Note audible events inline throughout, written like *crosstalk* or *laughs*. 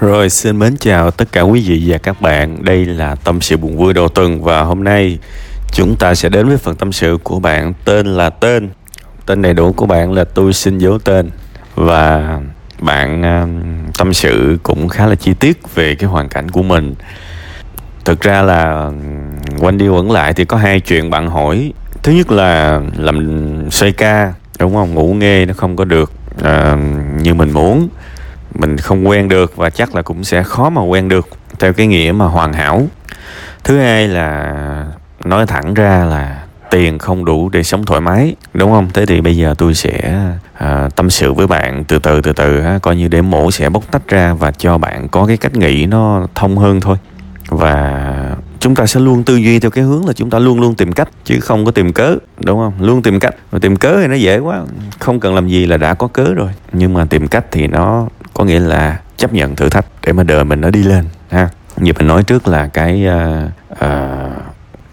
Rồi xin mến chào tất cả quý vị và các bạn. Đây là Tâm sự buồn vui đầu tuần Và hôm nay chúng ta sẽ đến với phần tâm sự của bạn Tên là tên. Tên đầy đủ của bạn là tôi xin giấu tên. Và bạn uh, tâm sự cũng khá là chi tiết về cái hoàn cảnh của mình. Thực ra là um, quanh đi quẩn lại thì có hai chuyện bạn hỏi. Thứ nhất là làm xoay ca đúng không? Ngủ nghe nó không có được uh, như mình muốn mình không quen được và chắc là cũng sẽ khó mà quen được theo cái nghĩa mà hoàn hảo. Thứ hai là nói thẳng ra là tiền không đủ để sống thoải mái đúng không? Thế thì bây giờ tôi sẽ à, tâm sự với bạn từ từ từ từ ha coi như để mổ sẽ bóc tách ra và cho bạn có cái cách nghĩ nó thông hơn thôi. Và chúng ta sẽ luôn tư duy theo cái hướng là chúng ta luôn luôn tìm cách chứ không có tìm cớ đúng không? Luôn tìm cách. Và tìm cớ thì nó dễ quá không cần làm gì là đã có cớ rồi. Nhưng mà tìm cách thì nó có nghĩa là chấp nhận thử thách để mà đời mình nó đi lên ha. Như mình nói trước là cái uh, uh,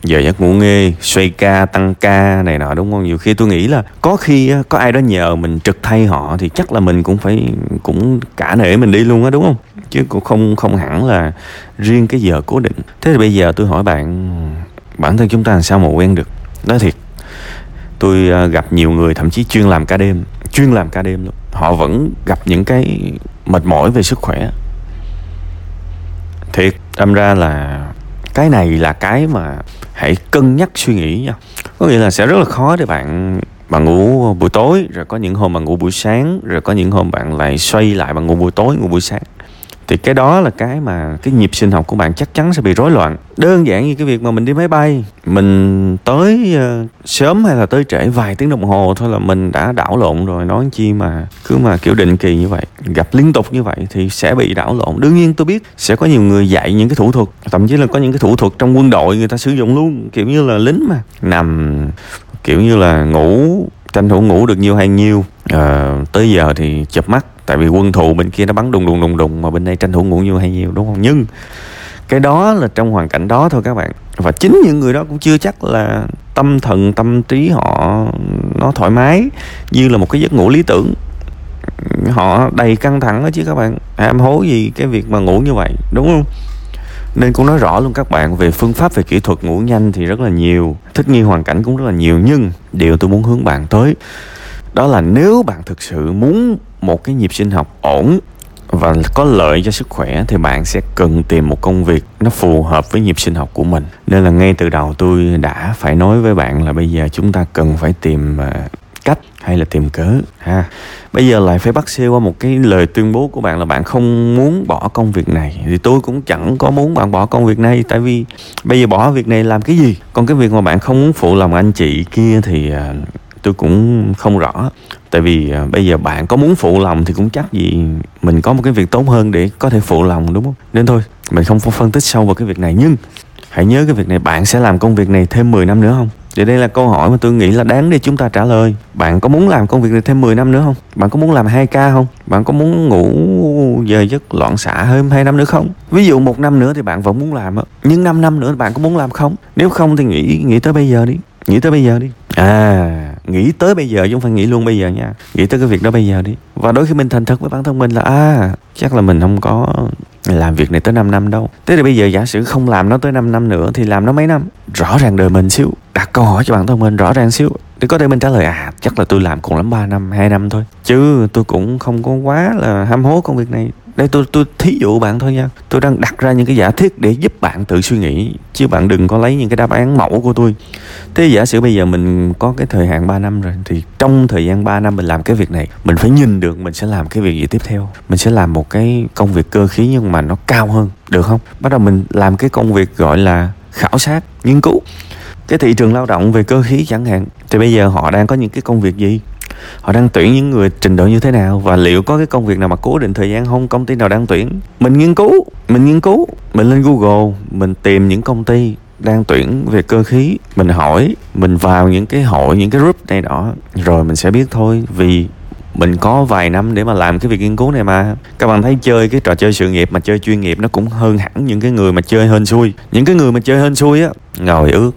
giờ giấc ngủ nghê xoay ca tăng ca này nọ đúng không? Nhiều khi tôi nghĩ là có khi có ai đó nhờ mình trực thay họ thì chắc là mình cũng phải cũng cả nể mình đi luôn á đúng không? Chứ cũng không không hẳn là riêng cái giờ cố định. Thế thì bây giờ tôi hỏi bạn bản thân chúng ta làm sao mà quen được? Nói thiệt tôi ờ, gặp nhiều người thậm chí chuyên làm ca đêm chuyên làm ca đêm luôn. Họ vẫn gặp những cái mệt mỏi về sức khỏe. Thiệt, đâm ra là cái này là cái mà hãy cân nhắc suy nghĩ nha. Có nghĩa là sẽ rất là khó để bạn bạn ngủ buổi tối, rồi có những hôm bạn ngủ buổi sáng, rồi có những hôm bạn lại xoay lại bạn ngủ buổi tối, ngủ buổi sáng thì cái đó là cái mà cái nhịp sinh học của bạn chắc chắn sẽ bị rối loạn. Đơn giản như cái việc mà mình đi máy bay mình tới uh, sớm hay là tới trễ vài tiếng đồng hồ thôi là mình đã đảo lộn rồi. Nói chi mà cứ mà kiểu định kỳ như vậy gặp liên tục như vậy thì sẽ bị đảo lộn. Đương nhiên tôi biết sẽ có nhiều người dạy những cái thủ thuật thậm chí là có những cái thủ thuật trong quân đội người ta sử dụng luôn kiểu như là lính mà nằm kiểu như là ngủ tranh thủ ngủ được nhiều hay nhiêu à, ờ, tới giờ thì chập mắt tại vì quân thù bên kia nó bắn đùng đùng đùng đùng mà bên đây tranh thủ ngủ nhiều hay nhiều, đúng không? Nhưng cái đó là trong hoàn cảnh đó thôi các bạn. Và chính những người đó cũng chưa chắc là tâm thần, tâm trí họ, nó thoải mái như là một cái giấc ngủ lý tưởng. Họ đầy căng thẳng đó chứ các bạn. Ham hố gì cái việc mà ngủ như vậy, đúng không? Nên cũng nói rõ luôn các bạn, về phương pháp, về kỹ thuật ngủ nhanh thì rất là nhiều. Thích nghi hoàn cảnh cũng rất là nhiều, nhưng điều tôi muốn hướng bạn tới đó là nếu bạn thực sự muốn một cái nhịp sinh học ổn và có lợi cho sức khỏe thì bạn sẽ cần tìm một công việc nó phù hợp với nhịp sinh học của mình. Nên là ngay từ đầu tôi đã phải nói với bạn là bây giờ chúng ta cần phải tìm à, cách hay là tìm cớ, ha. Bây giờ lại phải bắt xe qua một cái lời tuyên bố của bạn là bạn không muốn bỏ công việc này. Thì tôi cũng chẳng có muốn bạn bỏ công việc này, tại vì bây giờ bỏ việc này làm cái gì? Còn cái việc mà bạn không muốn phụ lòng anh chị kia thì à, tôi cũng không rõ. Tại vì à, bây giờ bạn có muốn phụ lòng thì cũng chắc gì mình có một cái việc tốt hơn để có thể phụ lòng, đúng không? Nên thôi, mình không phân tích sâu vào cái việc này. Nhưng hãy nhớ cái việc này, bạn sẽ làm công việc này thêm 10 năm nữa không? Thì đây là câu hỏi mà tôi nghĩ là đáng để chúng ta trả lời. Bạn có muốn làm công việc này thêm 10 năm nữa không? Bạn có muốn làm 2 ca không? Bạn có muốn ngủ giờ giấc loạn xạ hơn hai năm nữa không? Ví dụ một năm nữa thì bạn vẫn muốn làm nhưng 5 năm nữa bạn có muốn làm không? Nếu không thì nghĩ nghĩ tới bây giờ đi, nghĩ tới bây giờ đi à nghĩ tới bây giờ chứ không phải nghĩ luôn bây giờ nha. Nghĩ tới cái việc đó bây giờ đi. Và đôi khi mình thành thật với bản thân mình là à chắc là mình không có làm việc này tới 5 năm đâu. Thế thì bây giờ giả sử không làm nó tới 5 năm nữa thì làm nó mấy năm? Rõ ràng đời mình xíu. Đặt câu hỏi cho bản thân mình rõ ràng xíu. Để có thể mình trả lời à chắc là tôi làm cùng lắm 3 năm 2 năm thôi. Chứ tôi cũng không có quá là ham hố công việc này đây, tôi tôi thí dụ bạn thôi nha. Tôi đang đặt ra những cái giả thiết để giúp bạn tự suy nghĩ, chứ bạn đừng có lấy những cái đáp án mẫu của tôi. Thế giả sử bây giờ mình có cái thời hạn 3 năm rồi, thì trong thời gian 3 năm mình làm cái việc này, mình phải nhìn được mình sẽ làm cái việc gì tiếp theo. Mình sẽ làm một cái công việc cơ khí nhưng mà nó cao hơn, được không? Bắt đầu mình làm cái công việc gọi là khảo sát, nghiên cứu. Cái thị trường lao động về cơ khí chẳng hạn, thì bây giờ họ đang có những cái công việc gì? Họ đang tuyển những người trình độ như thế nào? Và liệu có cái công việc nào mà cố định thời gian không? Công ty nào đang tuyển? Mình nghiên cứu, mình nghiên cứu. Mình lên google, mình tìm những công ty đang tuyển về cơ khí. Mình hỏi, mình vào những cái hội, những cái group này đó rồi mình sẽ biết thôi, vì mình có vài năm để mà làm cái việc nghiên cứu này mà. Các bạn thấy chơi cái trò chơi sự nghiệp mà chơi chuyên nghiệp nó cũng hơn hẳn những cái người mà chơi hên xui. Những cái người mà chơi hên xui á, ngồi ước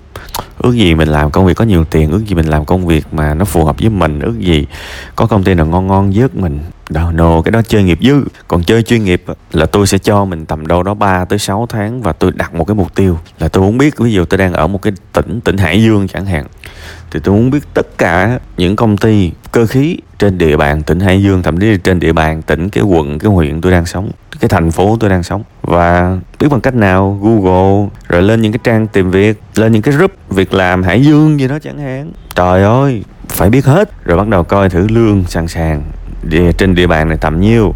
ước gì mình làm công việc có nhiều tiền, ước gì mình làm công việc mà nó phù hợp với mình, ước gì có công ty nào ngon ngon dớt mình. Đâu no cái đó chơi nghiệp dư. Còn chơi chuyên nghiệp là tôi sẽ cho mình tầm đâu đó 3 tới 6 tháng và tôi đặt một cái mục tiêu là tôi muốn biết, ví dụ tôi đang ở một cái tỉnh tỉnh Hải Dương chẳng hạn, thì tôi muốn biết tất cả những công ty cơ khí trên địa bàn tỉnh Hải Dương, thậm chí trên địa bàn tỉnh, cái quận, cái huyện tôi đang sống, cái thành phố tôi đang sống và biết bằng cách nào Google rồi lên những cái trang tìm việc lên những cái group việc làm Hải Dương gì đó chẳng hạn. Trời ơi phải biết hết rồi bắt đầu coi thử lương sẵn sàng. Địa, trên địa bàn này tầm nhiêu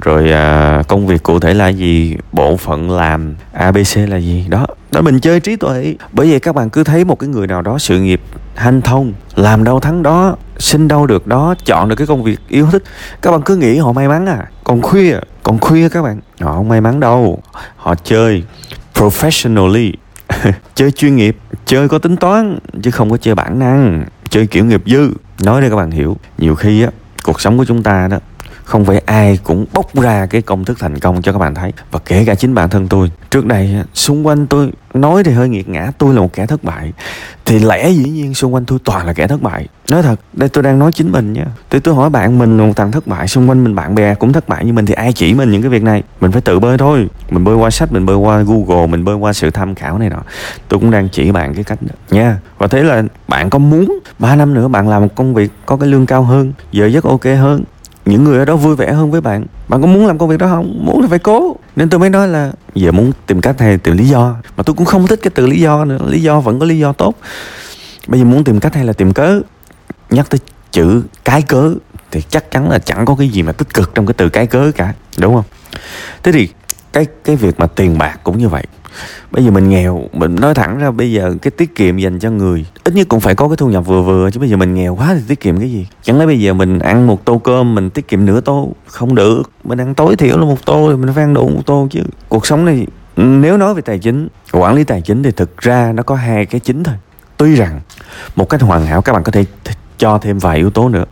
rồi à, công việc cụ thể là gì? Bộ phận làm abc là gì? Đó đó mình chơi trí tuệ. Bởi vậy các bạn cứ thấy một cái người nào đó sự nghiệp hanh thông làm đâu thắng đó sinh đâu được đó chọn được cái công việc yêu thích các bạn cứ nghĩ họ may mắn à. Còn khuya còn khuya các bạn họ không may mắn đâu. Họ chơi professionally *laughs* chơi chuyên nghiệp chơi có tính toán chứ không có chơi bản năng chơi kiểu nghiệp dư. Nói để các bạn hiểu nhiều khi á cuộc sống của chúng ta đó không phải ai cũng bóc ra cái công thức thành công cho các bạn thấy. Và kể cả chính bản thân tôi. Trước đây, xung quanh tôi nói thì hơi nghiệt ngã, tôi là một kẻ thất bại. Thì lẽ dĩ nhiên xung quanh tôi toàn là kẻ thất bại. Nói thật, đây tôi đang nói chính mình nha. Tôi tôi hỏi bạn mình một thằng thất bại, xung quanh mình bạn bè cũng thất bại như mình thì ai chỉ mình những cái việc này? Mình phải tự bơi thôi. Mình bơi qua sách, mình bơi qua google, mình bơi qua sự tham khảo này nọ. Tôi cũng đang chỉ bạn cái cách đó nha. Và thế là bạn có muốn 3 năm nữa bạn làm một công việc có cái lương cao hơn, giờ giấc ok hơn? Những người ở đó vui vẻ hơn với bạn. Bạn có muốn làm công việc đó không? Muốn thì phải cố. Nên tôi mới nói là, giờ muốn tìm cách hay tìm lý do? Mà tôi cũng không thích cái từ lý do nữa. Lý do vẫn có lý do tốt. Bây giờ muốn tìm cách hay là tìm cớ? Nhắc tới chữ cái cớ thì chắc chắn là chẳng có cái gì mà tích cực trong cái từ cái cớ cả. Đúng không? Thế thì cái cái việc mà tiền bạc cũng như vậy bây giờ mình nghèo, mình nói thẳng ra, bây giờ cái tiết kiệm dành cho người, ít nhất cũng phải có cái thu nhập vừa vừa, chứ bây giờ mình nghèo quá thì tiết kiệm cái gì? Chẳng lẽ bây giờ mình ăn một tô cơm mình tiết kiệm nửa tô? Không được. Mình ăn tối thiểu là một tô thì mình phải ăn đủ một tô chứ. Cuộc sống này, nếu nói về tài chính, quản lý tài chính thì thực ra nó có hai cái chính thôi. Tuy rằng, một cách hoàn hảo các bạn có thể cho thêm vài yếu tố nữa.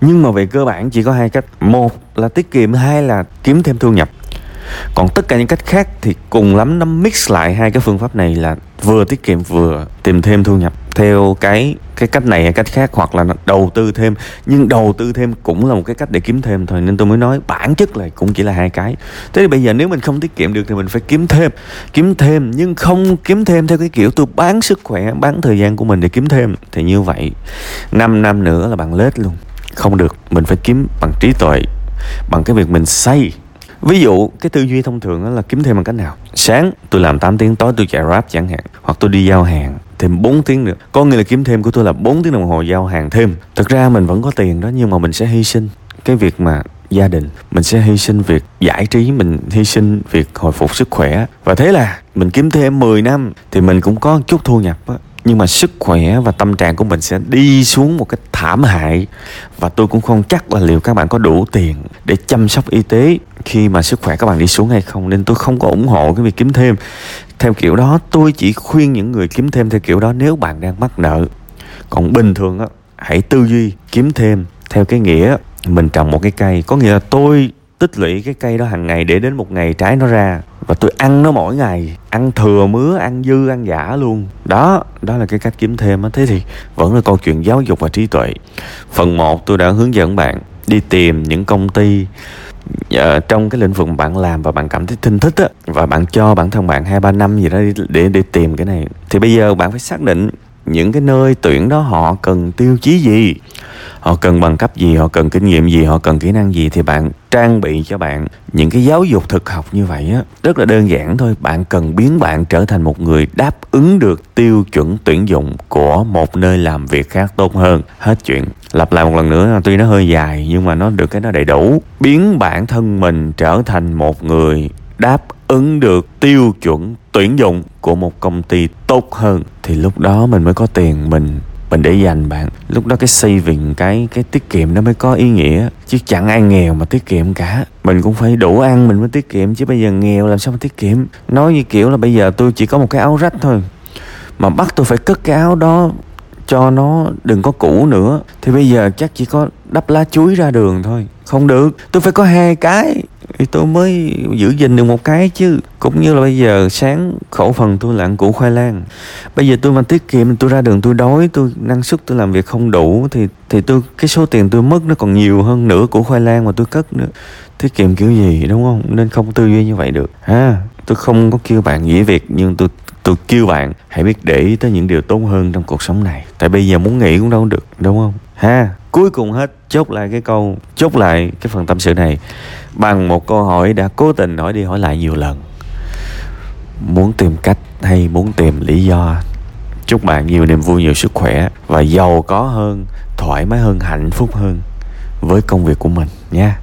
Nhưng mà về cơ bản chỉ có hai cách. Một là tiết kiệm, hai là kiếm thêm thu nhập còn tất cả những cách khác thì cùng lắm nó mix lại hai cái phương pháp này là vừa tiết kiệm vừa tìm thêm thu nhập. Theo cái cái cách này hay cách khác hoặc là đầu tư thêm. Nhưng đầu tư thêm cũng là một cái cách để kiếm thêm thôi. Nên tôi mới nói bản chất là cũng chỉ là hai cái. Thế thì bây giờ nếu mình không tiết kiệm được thì mình phải kiếm thêm kiếm thêm. Nhưng không kiếm thêm theo cái kiểu tôi bán sức khỏe, bán thời gian của mình để kiếm thêm thì như vậy 5 năm nữa là bạn lết luôn. Không được, mình phải kiếm bằng trí tuệ, bằng cái việc mình xây ví dụ, cái tư duy thông thường là kiếm thêm bằng cách nào? Sáng tôi làm 8 tiếng, tối tôi chạy rap chẳng hạn, hoặc tôi đi giao hàng thêm 4 tiếng nữa. Có nghĩa là kiếm thêm của tôi là 4 tiếng đồng hồ giao hàng thêm. Thực ra mình vẫn có tiền đó, nhưng mà mình sẽ hy sinh cái việc mà gia đình, mình sẽ hy sinh việc giải trí, mình hy sinh việc hồi phục sức khỏe. Và thế là mình kiếm thêm 10 năm thì mình cũng có chút thu nhập á nhưng mà sức khỏe và tâm trạng của mình sẽ đi xuống một cái thảm hại. Và tôi cũng không chắc là liệu các bạn có đủ tiền để chăm sóc y tế khi mà sức khỏe các bạn đi xuống hay không. Nên tôi không có ủng hộ cái việc kiếm thêm. Theo kiểu đó, tôi chỉ khuyên những người kiếm thêm theo kiểu đó nếu bạn đang mắc nợ. Còn bình thường á, hãy tư duy kiếm thêm theo cái nghĩa mình trồng một cái cây. Có nghĩa là tôi tích lũy cái cây đó hàng ngày để đến một ngày trái nó ra và tôi ăn nó mỗi ngày ăn thừa mứa ăn dư ăn giả luôn. Đó đó là cái cách kiếm thêm á. Thế thì vẫn là câu chuyện giáo dục và trí tuệ. Phần 1 tôi đã hướng dẫn bạn đi tìm những công ty uh, trong cái lĩnh vực bạn làm và bạn cảm thấy thinh thích á và bạn cho bản thân bạn hai ba năm gì đó để, để để tìm cái này. Thì bây giờ bạn phải xác định những cái nơi tuyển đó họ cần tiêu chí gì họ cần bằng cấp gì, họ cần kinh nghiệm gì, họ cần kỹ năng gì thì bạn trang bị cho bạn những cái giáo dục thực học như vậy á. Rất là đơn giản thôi, bạn cần biến bạn trở thành một người đáp ứng được tiêu chuẩn tuyển dụng của một nơi làm việc khác tốt hơn. Hết chuyện. Lặp lại một lần nữa, tuy nó hơi dài nhưng mà nó được cái nó đầy đủ. Biến bản thân mình trở thành một người đáp ứng được tiêu chuẩn tuyển dụng của một công ty tốt hơn thì lúc đó mình mới có tiền mình mình để dành bạn. Lúc đó cái saving, cái cái tiết kiệm nó mới có ý nghĩa. Chứ chẳng ai nghèo mà tiết kiệm cả. Mình cũng phải đủ ăn mình mới tiết kiệm, chứ bây giờ nghèo làm sao mà tiết kiệm? Nói như kiểu là bây giờ tôi chỉ có một cái áo rách thôi. Mà bắt tôi phải cất cái áo đó cho nó đừng có cũ nữa. Thì bây giờ chắc chỉ có đắp lá chuối ra đường thôi. Không được. Tôi phải có hai cái thì tôi mới giữ gìn được một cái chứ. Cũng như là bây giờ sáng khẩu phần tôi là ăn củ khoai lang. Bây giờ tôi mà tiết kiệm, tôi ra đường tôi đói, tôi năng suất tôi làm việc không đủ, thì thì tôi, cái số tiền tôi mất nó còn nhiều hơn nửa củ khoai lang mà tôi cất nữa. Tiết kiệm kiểu gì, đúng không? Nên không tư duy như vậy được. Ha, tôi không có kêu bạn nghỉ việc, nhưng tôi tôi kêu bạn hãy biết để ý tới những điều tốt hơn trong cuộc sống này. Tại bây giờ muốn nghỉ cũng đâu được, đúng không? Ha cuối cùng hết, chốt lại cái câu, chốt lại cái phần tâm sự này bằng một câu hỏi đã cố tình hỏi đi hỏi lại nhiều lần. Muốn tìm cách hay muốn tìm lý do? Chúc bạn nhiều niềm vui, nhiều sức khỏe và giàu có hơn, thoải mái hơn, hạnh phúc hơn với công việc của mình nha